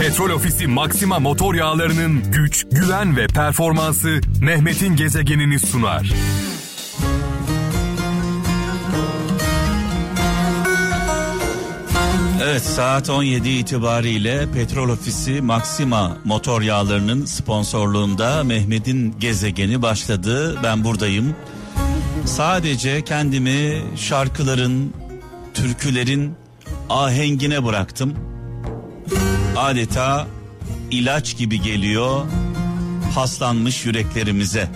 Petrol Ofisi Maxima motor yağlarının güç, güven ve performansı Mehmet'in gezegenini sunar. Evet saat 17 itibariyle Petrol Ofisi Maxima motor yağlarının sponsorluğunda Mehmet'in gezegeni başladı. Ben buradayım. Sadece kendimi şarkıların, türkülerin ahengine bıraktım. Adeta ilaç gibi geliyor paslanmış yüreklerimize.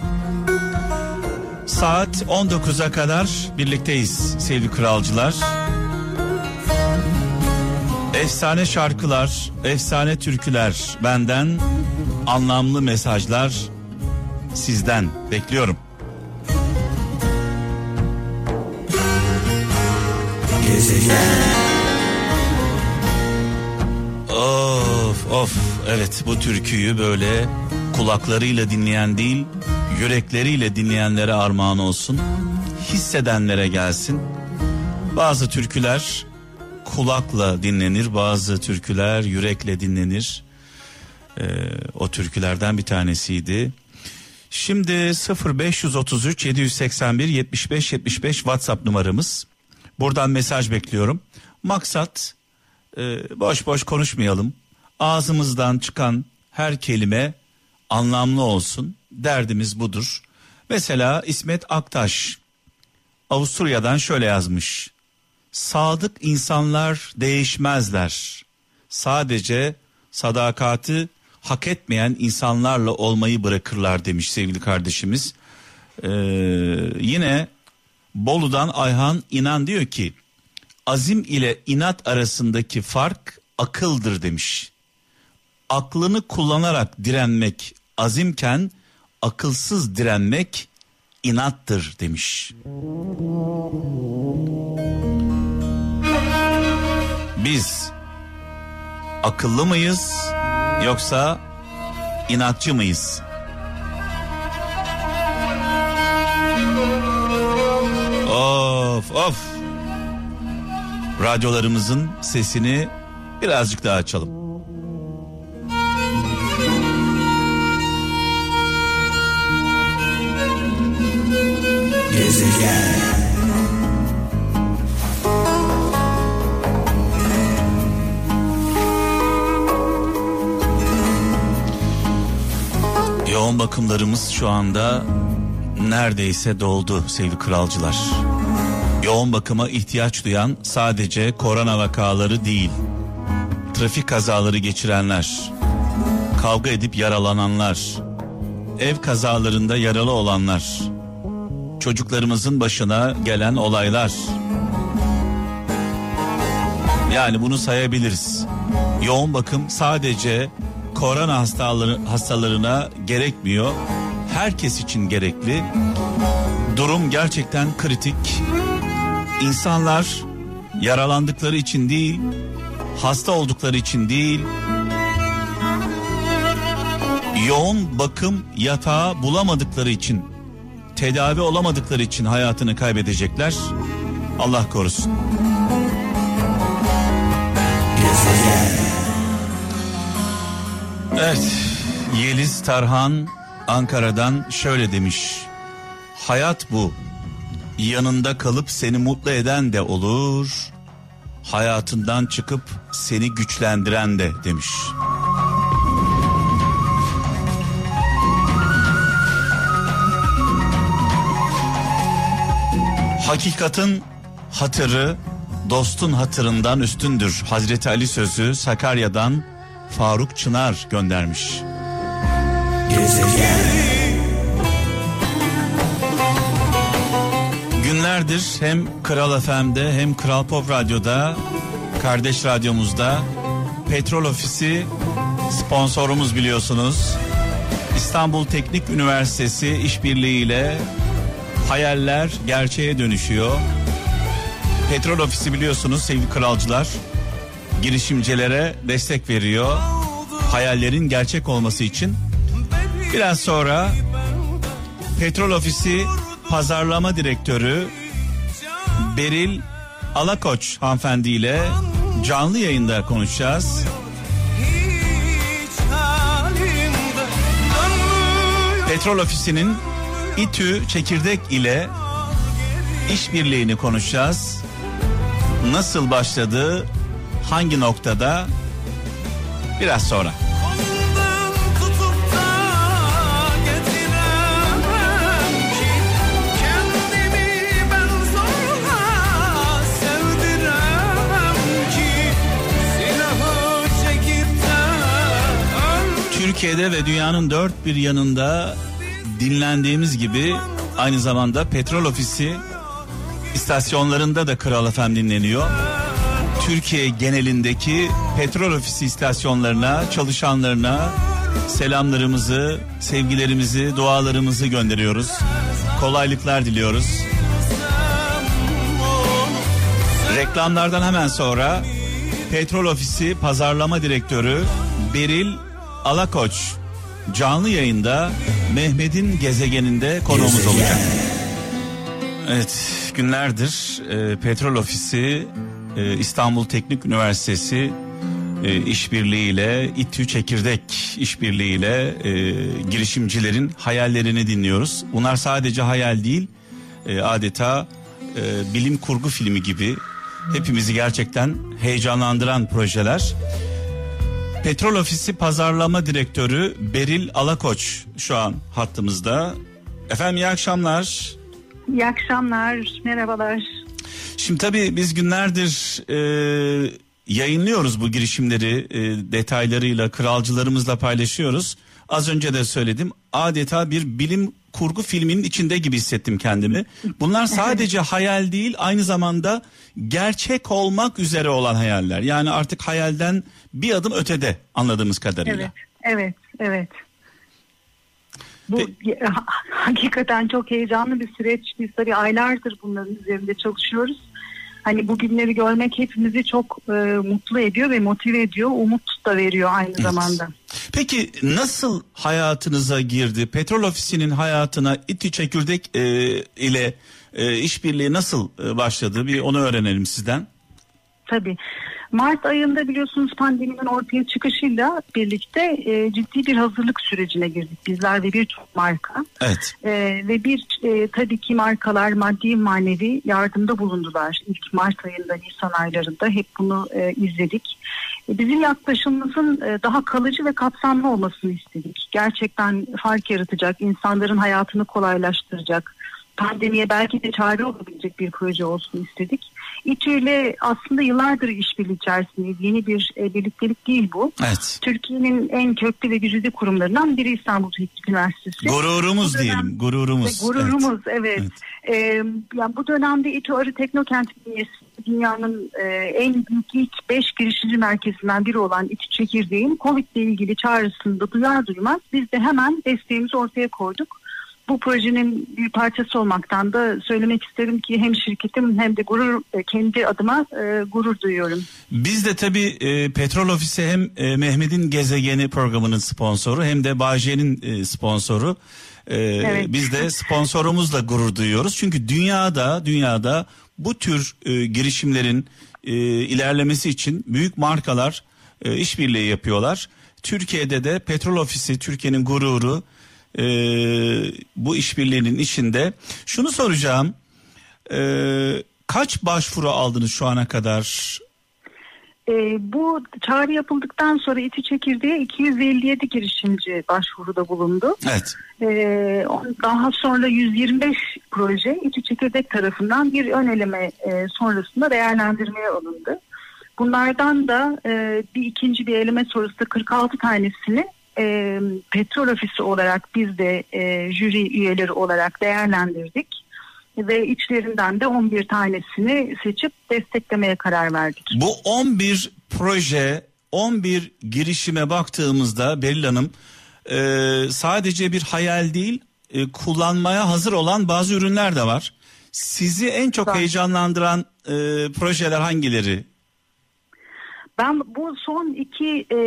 Saat 19'a kadar birlikteyiz sevgili kralcılar. Efsane şarkılar, efsane türküler benden, anlamlı mesajlar sizden bekliyorum. Of of evet bu türküyü böyle kulaklarıyla dinleyen değil yürekleriyle dinleyenlere armağan olsun. Hissedenlere gelsin. Bazı türküler kulakla dinlenir bazı türküler yürekle dinlenir. Ee, o türkülerden bir tanesiydi. Şimdi 0533 781 75 75 WhatsApp numaramız. Buradan mesaj bekliyorum. Maksat e, boş boş konuşmayalım. Ağzımızdan çıkan her kelime anlamlı olsun. Derdimiz budur. Mesela İsmet Aktaş Avusturya'dan şöyle yazmış. Sadık insanlar değişmezler. Sadece sadakati hak etmeyen insanlarla olmayı bırakırlar demiş sevgili kardeşimiz. Ee, yine Bolu'dan Ayhan İnan diyor ki azim ile inat arasındaki fark akıldır demiş. Aklını kullanarak direnmek azimken akılsız direnmek inattır demiş. Biz akıllı mıyız yoksa inatçı mıyız? Of of. Radyolarımızın sesini birazcık daha açalım. Yoğun bakımlarımız şu anda neredeyse doldu sevgili kralcılar. Yoğun bakıma ihtiyaç duyan sadece korona vakaları değil. Trafik kazaları geçirenler, kavga edip yaralananlar, ev kazalarında yaralı olanlar, çocuklarımızın başına gelen olaylar. Yani bunu sayabiliriz. Yoğun bakım sadece korona hastaları, hastalarına gerekmiyor. Herkes için gerekli. Durum gerçekten kritik. İnsanlar yaralandıkları için değil, hasta oldukları için değil, yoğun bakım yatağı bulamadıkları için, tedavi olamadıkları için hayatını kaybedecekler. Allah korusun. Evet, Yeliz Tarhan Ankara'dan şöyle demiş. Hayat bu. Yanında kalıp seni mutlu eden de olur. Hayatından çıkıp seni güçlendiren de demiş. Hakikatin hatırı dostun hatırından üstündür. Hazreti Ali sözü Sakarya'dan Faruk Çınar göndermiş. Günlerdir hem Kral FM'de hem Kral Pop Radyo'da kardeş radyomuzda Petrol Ofisi sponsorumuz biliyorsunuz. İstanbul Teknik Üniversitesi işbirliğiyle hayaller gerçeğe dönüşüyor. Petrol Ofisi biliyorsunuz sevgili kralcılar girişimcilere destek veriyor. Hayallerin gerçek olması için. Biraz sonra Petrol Ofisi Pazarlama Direktörü Beril Alakoç hanımefendiyle canlı yayında konuşacağız. Petrol Ofisi'nin İTÜ Çekirdek ile işbirliğini konuşacağız. Nasıl başladı? Hangi noktada? Biraz sonra. Türkiye'de ve dünyanın dört bir yanında dinlendiğimiz gibi aynı zamanda petrol ofisi istasyonlarında da Kral FM dinleniyor. Türkiye genelindeki petrol ofisi istasyonlarına, çalışanlarına selamlarımızı, sevgilerimizi, dualarımızı gönderiyoruz. Kolaylıklar diliyoruz. Reklamlardan hemen sonra Petrol Ofisi Pazarlama Direktörü Beril Alakoç canlı yayında Mehmet'in gezegeninde konuğumuz olacak. Evet günlerdir e, Petrol Ofisi e, İstanbul Teknik Üniversitesi e, işbirliğiyle İTÜ Çekirdek işbirliğiyle e, girişimcilerin hayallerini dinliyoruz. Bunlar sadece hayal değil e, adeta e, bilim kurgu filmi gibi hepimizi gerçekten heyecanlandıran projeler. Petrol Ofisi Pazarlama Direktörü Beril Alakoç şu an hattımızda. Efendim iyi akşamlar. İyi akşamlar, merhabalar. Şimdi tabii biz günlerdir e, yayınlıyoruz bu girişimleri e, detaylarıyla kralcılarımızla paylaşıyoruz. Az önce de söyledim adeta bir bilim kurgu filminin içinde gibi hissettim kendimi. Bunlar sadece hayal değil aynı zamanda gerçek olmak üzere olan hayaller. Yani artık hayalden bir adım ötede anladığımız kadarıyla. Evet, evet, evet. Bu ha- hakikaten çok heyecanlı bir süreç. Biz tabii aylardır bunların üzerinde çalışıyoruz. Hani bu günleri görmek hepimizi çok e, mutlu ediyor ve motive ediyor. Umut da veriyor aynı zamanda. Peki nasıl hayatınıza girdi? Petrol Ofisi'nin hayatına İTÜ Çekirdek e, ile e, işbirliği nasıl e, başladı? Bir onu öğrenelim sizden. Tabii. Mart ayında biliyorsunuz pandeminin ortaya çıkışıyla birlikte e, ciddi bir hazırlık sürecine girdik bizler ve birçok marka. Evet. E, ve bir e, tabii ki markalar maddi manevi yardımda bulundular. İlk Mart ayında, Nisan aylarında hep bunu e, izledik. E, bizim yaklaşımımızın e, daha kalıcı ve kapsamlı olmasını istedik. Gerçekten fark yaratacak, insanların hayatını kolaylaştıracak, pandemiye belki de çare olabilecek bir proje olsun istedik. İTÜ ile aslında yıllardır işbirliği içerisindeyiz. Yeni bir e, birliktelik değil bu. Evet. Türkiye'nin en köklü ve güzide kurumlarından biri İstanbul Teknik Üniversitesi. Gururumuz dönem- diyelim. Gururumuz. ve gururumuz evet. Evet. Ee, yani bu dönemde İTÜ Arı Teknokent bünyesi dünyanın e, en büyük ilk 5 girişimci merkezinden biri olan İTÜ Çekirdeğin Covid ile ilgili çağrısını da duyar duymaz biz de hemen desteğimizi ortaya koyduk. Bu projenin bir parçası olmaktan da söylemek isterim ki hem şirketim hem de gurur e, kendi adıma e, gurur duyuyorum. Biz de tabii e, Petrol Ofisi hem e, Mehmet'in Gezegeni programının sponsoru hem de Bağcay'ın e, sponsoru. E, Evet. Biz de sponsorumuzla gurur duyuyoruz. Çünkü dünyada dünyada bu tür e, girişimlerin e, ilerlemesi için büyük markalar e, işbirliği yapıyorlar. Türkiye'de de Petrol Ofisi Türkiye'nin gururu e, bu işbirliğinin içinde. Şunu soracağım. E, kaç başvuru aldınız şu ana kadar? E, bu çağrı yapıldıktan sonra İTÜ Çekirdeğe 257 girişimci başvuruda bulundu. Evet. On- daha sonra 125 proje İTÜ Çekirdek tarafından bir ön eleme e, sonrasında değerlendirmeye alındı. Bunlardan da e, bir ikinci bir eleme sonrasında 46 tanesini e, petrol ofisi olarak biz de e, jüri üyeleri olarak değerlendirdik. Ve içlerinden de 11 tanesini seçip desteklemeye karar verdik. Bu 11 proje, 11 girişime baktığımızda Beril Hanım e, sadece bir hayal değil, e, kullanmaya hazır olan bazı ürünler de var. Sizi en çok heyecanlandıran e, projeler hangileri? Ben bu son iki e,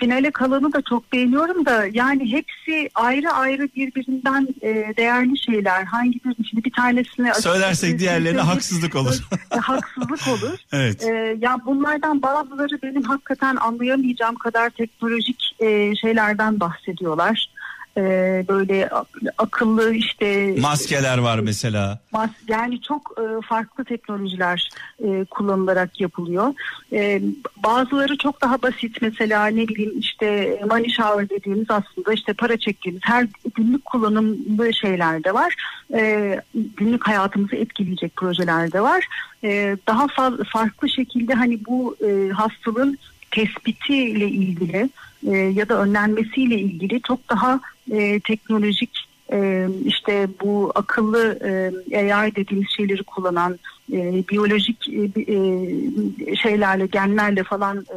finale kalanı da çok beğeniyorum da yani hepsi ayrı ayrı birbirinden e, değerli şeyler. Hangi bir şimdi bir tanesini Söylersek diğerlerine haksızlık olur. E, haksızlık olur. Evet. E, ya bunlardan bazıları benim hakikaten anlayamayacağım kadar teknolojik e, şeylerden bahsediyorlar. E, böyle akıllı işte maskeler var mesela. Mas yani çok e, farklı teknolojiler e, kullanılarak yapılıyor. E, bazıları çok daha basit mesela ne bileyim işte money shower dediğimiz aslında işte para çektiğimiz her günlük kullanımlı şeyler de var. E, günlük hayatımızı etkileyecek projeler de var. E, daha fa- farklı şekilde hani bu e, hastalığın tespitiyle ilgili e, ya da önlenmesiyle ilgili çok daha e, teknolojik e, işte bu akıllı e, AI dediğimiz şeyleri kullanan e, biyolojik e, e, şeylerle genlerle falan e,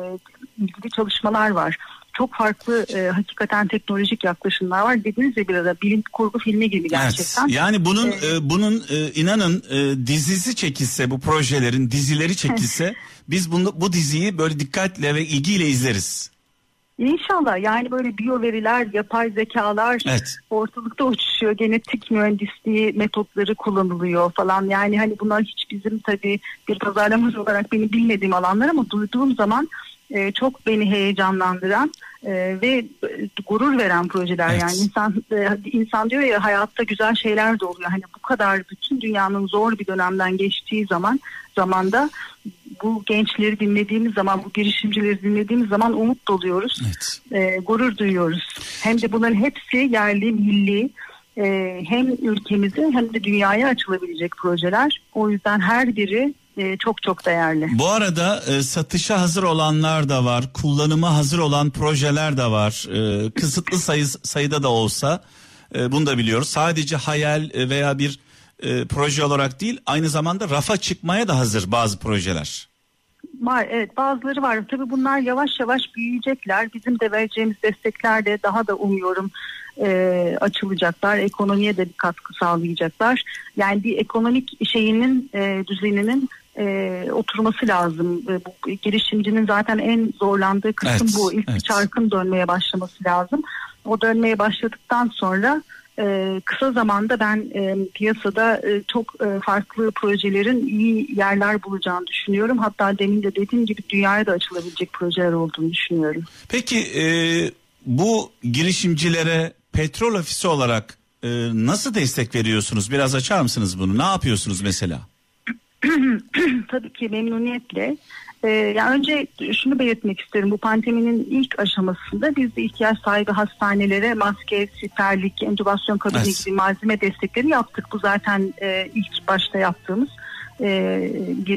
ilgili çalışmalar var. Çok farklı e, hakikaten teknolojik yaklaşımlar var. Dediğiniz gibi biraz bilim kurgu filmi gibi gerçekten. Evet. Yani bunun ee, e, bunun e, inanın e, dizisi çekilse bu projelerin dizileri çekilse biz bunu bu diziyi böyle dikkatle ve ilgiyle izleriz. İnşallah yani böyle biyo veriler, yapay zekalar evet. ortalıkta uçuşuyor. Genetik mühendisliği metotları kullanılıyor falan. Yani hani bunlar hiç bizim tabii bir pazarlamacı olarak benim bilmediğim alanlar ama duyduğum zaman e, çok beni heyecanlandıran e, ve gurur veren projeler evet. yani insan e, insan diyor ya hayatta güzel şeyler de oluyor hani bu kadar bütün dünyanın zor bir dönemden geçtiği zaman zamanda bu gençleri dinlediğimiz zaman bu girişimcileri dinlediğimiz zaman umut doluyoruz evet. e, gurur duyuyoruz hem de bunların hepsi yerli milli e, hem ülkemize hem de dünyaya açılabilecek projeler o yüzden her biri e, çok çok değerli. Bu arada e, satışa hazır olanlar da var, kullanıma hazır olan projeler de var. E, kısıtlı sayı, sayıda da olsa e, bunu da biliyoruz. Sadece hayal e, veya bir e, proje olarak değil, aynı zamanda rafa çıkmaya da hazır bazı projeler. Var evet bazıları var. Tabii bunlar yavaş yavaş büyüyecekler. Bizim de vereceğimiz destekler de daha da umuyorum e, açılacaklar. Ekonomiye de bir katkı sağlayacaklar. Yani bir ekonomik şeyinin e, düzeninin e, oturması lazım. E, bu girişimcinin zaten en zorlandığı kısım evet, bu. İlk evet. çarkın dönmeye başlaması lazım. O dönmeye başladıktan sonra e, kısa zamanda ben e, piyasada e, çok e, farklı projelerin iyi yerler bulacağını düşünüyorum. Hatta demin de dediğim gibi dünyaya da açılabilecek projeler olduğunu düşünüyorum. Peki e, bu girişimcilere petrol ofisi olarak e, nasıl destek veriyorsunuz? Biraz açar mısınız bunu? Ne yapıyorsunuz mesela? Tabii ki memnuniyetle. Ee, yani önce şunu belirtmek isterim. Bu pandeminin ilk aşamasında biz de ihtiyaç sahibi hastanelere maske, siperlik, entübasyon kabini evet. gibi malzeme destekleri yaptık. Bu zaten e, ilk başta yaptığımız e,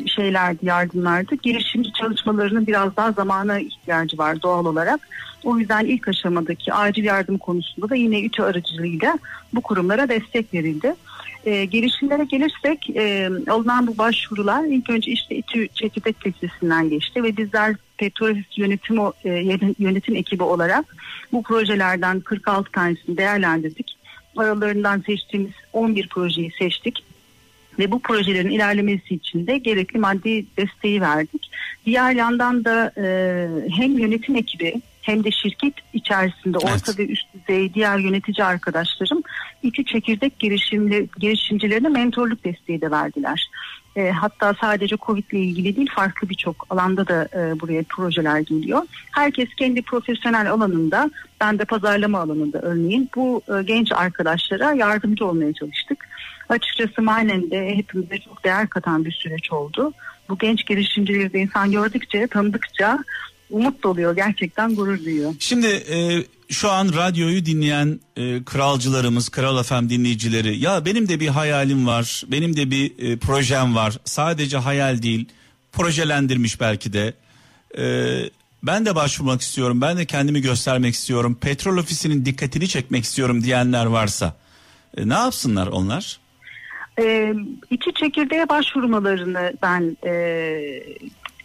şeylerdi, yardımlardı. Girişimci çalışmalarının biraz daha zamana ihtiyacı var doğal olarak. O yüzden ilk aşamadaki acil yardım konusunda da yine ütü aracılığıyla bu kurumlara destek verildi. E, girişimlere gelirsek e, alınan bu başvurular ilk önce işte İTÜ Çekirdek Lisesi'nden geçti ve bizler Petrolist yönetim, e, yönetim ekibi olarak bu projelerden 46 tanesini değerlendirdik. Aralarından seçtiğimiz 11 projeyi seçtik ve bu projelerin ilerlemesi için de gerekli maddi desteği verdik. Diğer yandan da e, hem yönetim ekibi hem de şirket içerisinde evet. orta ve üst düzey diğer yönetici arkadaşlarım iki çekirdek girişimli, girişimcilerine mentorluk desteği de verdiler. E, hatta sadece Covid ile ilgili değil farklı birçok alanda da e, buraya projeler geliyor. Herkes kendi profesyonel alanında ben de pazarlama alanında örneğin bu e, genç arkadaşlara yardımcı olmaya çalıştık. Açıkçası manen de hepimize çok değer katan bir süreç oldu. Bu genç girişimcileri de insan gördükçe, tanıdıkça umut doluyor gerçekten gurur duyuyor. Şimdi e, şu an radyoyu dinleyen e, kralcılarımız, Kral FM dinleyicileri ya benim de bir hayalim var, benim de bir e, projem var. Sadece hayal değil, projelendirmiş belki de. E, ben de başvurmak istiyorum, ben de kendimi göstermek istiyorum. Petrol ofisinin dikkatini çekmek istiyorum diyenler varsa e, ne yapsınlar onlar? E, içi çekirdeğe başvurmalarını ben e,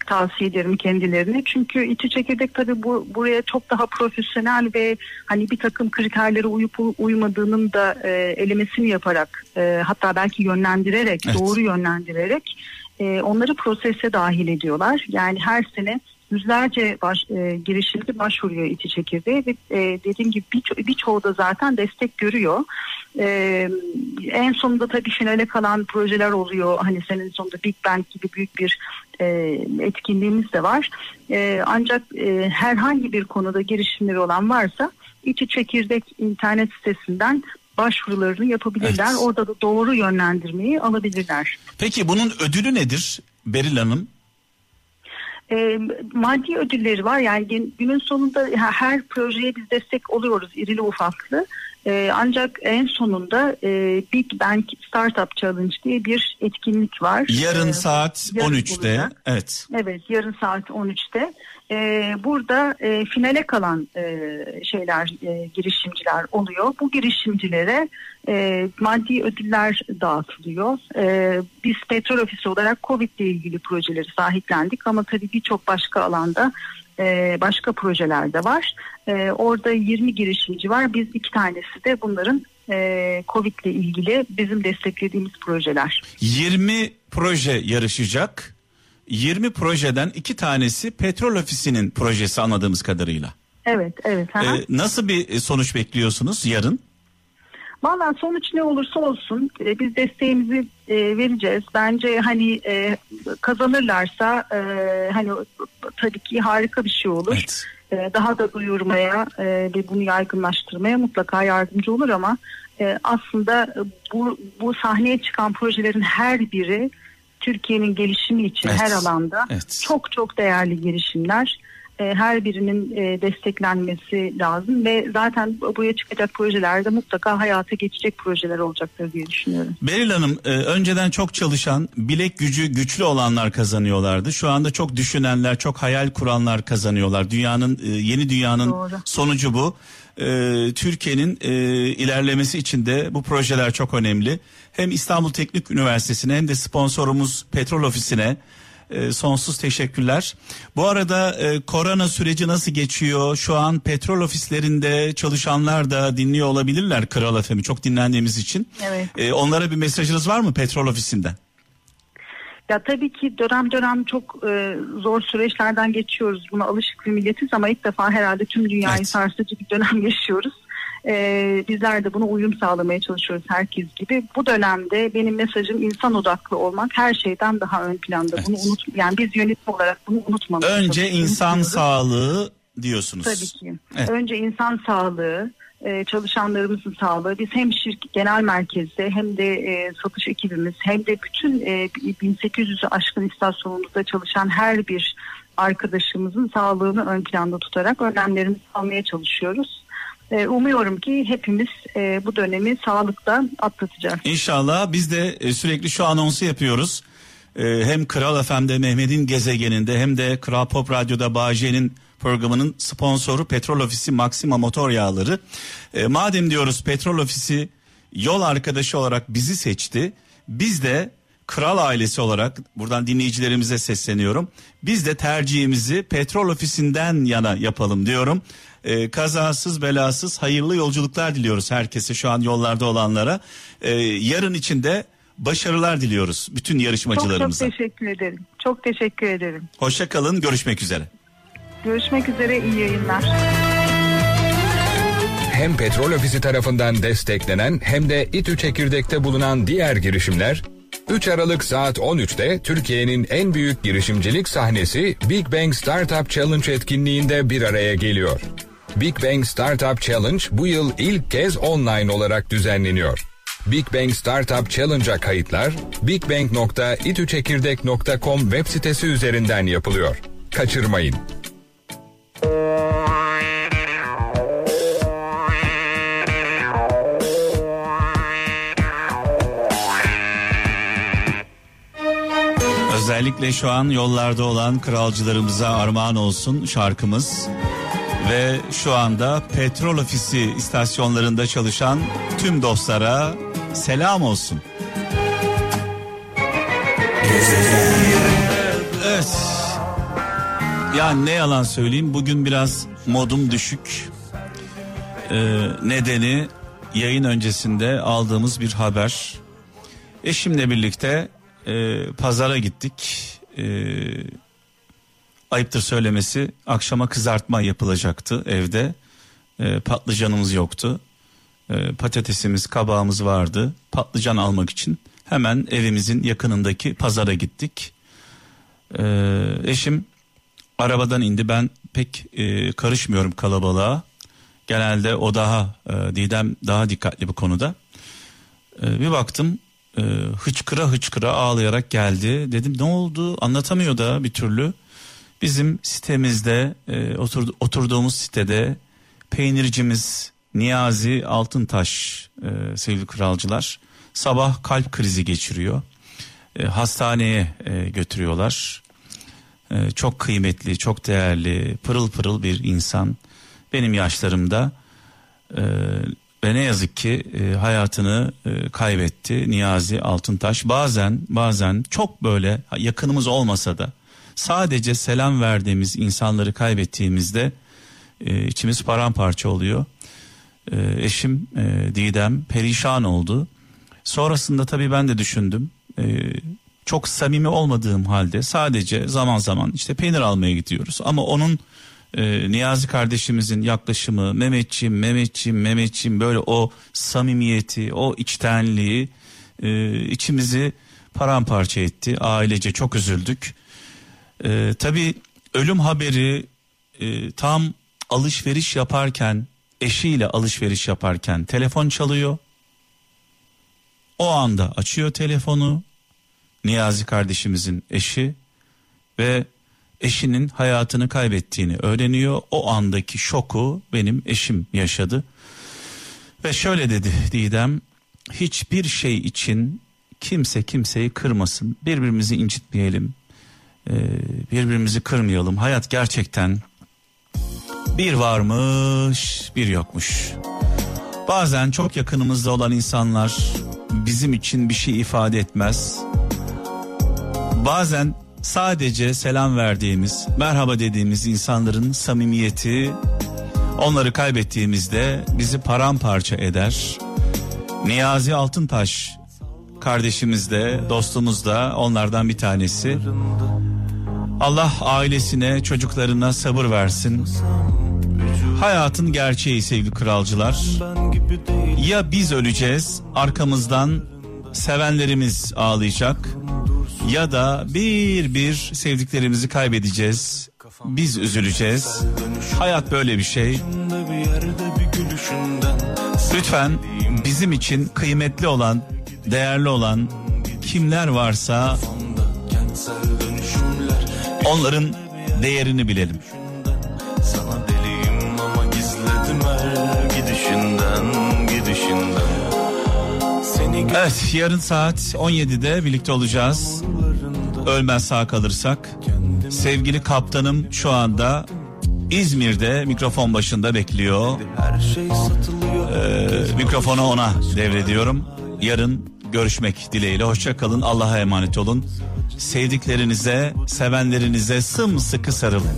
tavsiye ederim kendilerine. Çünkü içi çekirdek tabii bu, buraya çok daha profesyonel ve hani bir takım kriterlere uyup uymadığının da e, elemesini yaparak e, hatta belki yönlendirerek evet. doğru yönlendirerek e, onları prosese dahil ediyorlar. Yani her sene yüzlerce baş, e, girişimci başvuruyor İTÜ çekirdeği ve e, dediğim gibi birço- birçoğu da zaten destek görüyor. E, en sonunda tabii finale kalan projeler oluyor. Hani senin sonunda Big Bang gibi büyük bir e, etkinliğimiz de var. E, ancak e, herhangi bir konuda girişimleri olan varsa İTÜ Çekirdek internet sitesinden başvurularını yapabilirler. Evet. Orada da doğru yönlendirmeyi alabilirler. Peki bunun ödülü nedir Beril Hanım? E, maddi ödülleri var. Yani gün- günün sonunda her projeye biz destek oluyoruz irili ufaklı. E, ancak en sonunda e, Big Bang Startup Challenge diye bir etkinlik var. Yarın E, saat yarın 13'te. olacak. Evet. Evet yarın saat 13'te. Ee, burada e, finale kalan e, şeyler e, girişimciler oluyor. Bu girişimcilere e, maddi ödüller dağıtılıyor. E, biz petrol ofisi olarak Covid ile ilgili projeleri sahiplendik ama tabii birçok başka alanda e, başka projeler de var. E, orada 20 girişimci var. Biz iki tanesi de bunların e, Covid ile ilgili bizim desteklediğimiz projeler. 20 proje yarışacak. 20 projeden iki tanesi petrol ofisinin projesi anladığımız kadarıyla. Evet, evet. aha. Ee, nasıl bir e, sonuç bekliyorsunuz yarın? Valla sonuç ne olursa olsun e, biz desteğimizi e, vereceğiz. Bence hani e, kazanırlarsa e, hani tabii ki harika bir şey olur. Evet. E, daha da duyurmaya e, ve bunu yaygınlaştırmaya mutlaka yardımcı olur ama e, aslında bu bu sahneye çıkan projelerin her biri Türkiye'nin gelişimi için Evet. her alanda Evet. çok çok değerli girişimler. E, her birinin e, desteklenmesi lazım ve zaten buraya çıkacak projelerde mutlaka hayata geçecek projeler olacaktır diye düşünüyorum. Beril Hanım e, önceden çok çalışan bilek gücü güçlü olanlar kazanıyorlardı. Şu anda çok düşünenler çok hayal kuranlar kazanıyorlar. Dünyanın yeni dünyanın Doğru. sonucu bu. E, Türkiye'nin e, ilerlemesi için de bu projeler çok önemli. Hem İstanbul Teknik Üniversitesi'ne hem de sponsorumuz Petrol Ofisi'ne e, sonsuz teşekkürler. Bu arada e, korona süreci nasıl geçiyor? Şu an petrol ofislerinde çalışanlar da dinliyor olabilirler Kral FM'i çok dinlendiğimiz için. Evet. E, onlara bir mesajınız var mı petrol ofisinden? Ya tabii ki dönem dönem çok e, zor süreçlerden geçiyoruz. Buna alışık bir milletiz ama ilk defa herhalde tüm dünyayı Evet. sarsıcı bir dönem yaşıyoruz. E, bizler de buna uyum sağlamaya çalışıyoruz herkes gibi. Bu dönemde benim mesajım insan odaklı olmak her şeyden daha ön planda. Bunu Evet. unut yani biz yönetim olarak bunu unutmamaya Önce insan sağlığı diyorsunuz. Tabii ki. Evet. Önce insan sağlığı, e, çalışanlarımızın sağlığı. Biz hem şirket genel merkezde hem de e, satış ekibimiz hem de bütün e, 1800'ü aşkın istasyonumuzda çalışan her bir arkadaşımızın sağlığını ön planda tutarak önlemlerimizi almaya çalışıyoruz. E, umuyorum ki hepimiz bu dönemi sağlıkla atlatacağız. İnşallah biz de sürekli şu anonsu yapıyoruz. Hem Kral FM'de Mehmet'in gezegeninde hem de Kral Pop Radyo'da Bağcay'ın programının sponsoru Petrol Ofisi Maxima Motor Yağları. E, madem diyoruz Petrol Ofisi yol arkadaşı olarak bizi seçti. Biz de Kral ailesi olarak buradan dinleyicilerimize sesleniyorum. Biz de tercihimizi petrol ofisinden yana yapalım diyorum. Ee, kazasız belasız hayırlı yolculuklar diliyoruz herkese şu an yollarda olanlara. Ee, yarın için de başarılar diliyoruz bütün Çok çok yarışmacılarımıza. teşekkür ederim. Çok teşekkür ederim. Hoşça kalın görüşmek üzere. Görüşmek üzere iyi yayınlar. Hem Petrol Ofisi tarafından desteklenen hem de İTÜ Çekirdek'te bulunan diğer girişimler 3 Aralık saat 13'te Türkiye'nin en büyük girişimcilik sahnesi Big Bang Startup Challenge etkinliğinde bir araya geliyor. Big Bang Startup Challenge bu yıl ilk kez online olarak düzenleniyor. Big Bang Startup Challenge'a kayıtlar bigbang.itüçekirdek.com web sitesi üzerinden yapılıyor. Kaçırmayın. Özellikle şu an yollarda olan kralcılarımıza armağan olsun şarkımız. Ve şu anda petrol ofisi istasyonlarında çalışan tüm dostlara selam olsun. Evet. Ya ne yalan söyleyeyim bugün biraz modum düşük. Ee, nedeni yayın öncesinde aldığımız bir haber. Eşimle birlikte e, pazara gittik. E, ayıptır söylemesi akşama kızartma yapılacaktı evde. E, patlıcanımız yoktu. E, patatesimiz, kabağımız vardı. Patlıcan almak için hemen evimizin yakınındaki pazara gittik. E, eşim arabadan indi. Ben pek e, karışmıyorum kalabalığa. Genelde o daha e, Didem daha dikkatli bu konuda. E, bir baktım e, hıçkıra hıçkıra ağlayarak geldi. Dedim ne oldu anlatamıyor da bir türlü. Bizim sitemizde e, oturdu, oturduğumuz sitede peynircimiz Niyazi Altıntaş e, sevgili kralcılar sabah kalp krizi geçiriyor. E, hastaneye e, götürüyorlar. E, çok kıymetli, çok değerli, pırıl pırıl bir insan. Benim yaşlarımda e, ve ne yazık ki e, hayatını e, kaybetti Niyazi Altıntaş. Bazen bazen çok böyle yakınımız olmasa da sadece selam verdiğimiz insanları kaybettiğimizde e, içimiz paramparça oluyor. E, eşim e, Didem perişan oldu. Sonrasında tabii ben de düşündüm. E, çok samimi olmadığım halde sadece zaman zaman işte peynir almaya gidiyoruz. Ama onun e, Niyazi kardeşimizin yaklaşımı Mehmetçim, Mehmetçim, Mehmetçim böyle o samimiyeti, o içtenliği e, içimizi paramparça etti. Ailece çok üzüldük. E, tabii ölüm haberi e, tam alışveriş yaparken eşiyle alışveriş yaparken telefon çalıyor. O anda açıyor telefonu Niyazi kardeşimizin eşi ve eşinin hayatını kaybettiğini öğreniyor. O andaki şoku benim eşim yaşadı. Ve şöyle dedi Didem, hiçbir şey için kimse kimseyi kırmasın. Birbirimizi incitmeyelim. Ee, birbirimizi kırmayalım. Hayat gerçekten bir varmış, bir yokmuş. Bazen çok yakınımızda olan insanlar bizim için bir şey ifade etmez. Bazen sadece selam verdiğimiz, merhaba dediğimiz insanların samimiyeti onları kaybettiğimizde bizi paramparça eder. Niyazi Altıntaş kardeşimiz de dostumuz da onlardan bir tanesi. Allah ailesine çocuklarına sabır versin. Hayatın gerçeği sevgili kralcılar. Ya biz öleceğiz arkamızdan sevenlerimiz ağlayacak ya da bir bir sevdiklerimizi kaybedeceğiz. Biz üzüleceğiz. Hayat böyle bir şey. Lütfen bizim için kıymetli olan, değerli olan kimler varsa onların değerini bilelim. Evet yarın saat 17'de birlikte olacağız. Ölmez sağ kalırsak. Sevgili kaptanım şu anda İzmir'de mikrofon başında bekliyor. Ee, mikrofonu ona devrediyorum. Yarın görüşmek dileğiyle. Hoşça kalın. Allah'a emanet olun. Sevdiklerinize, sevenlerinize sımsıkı sarılın.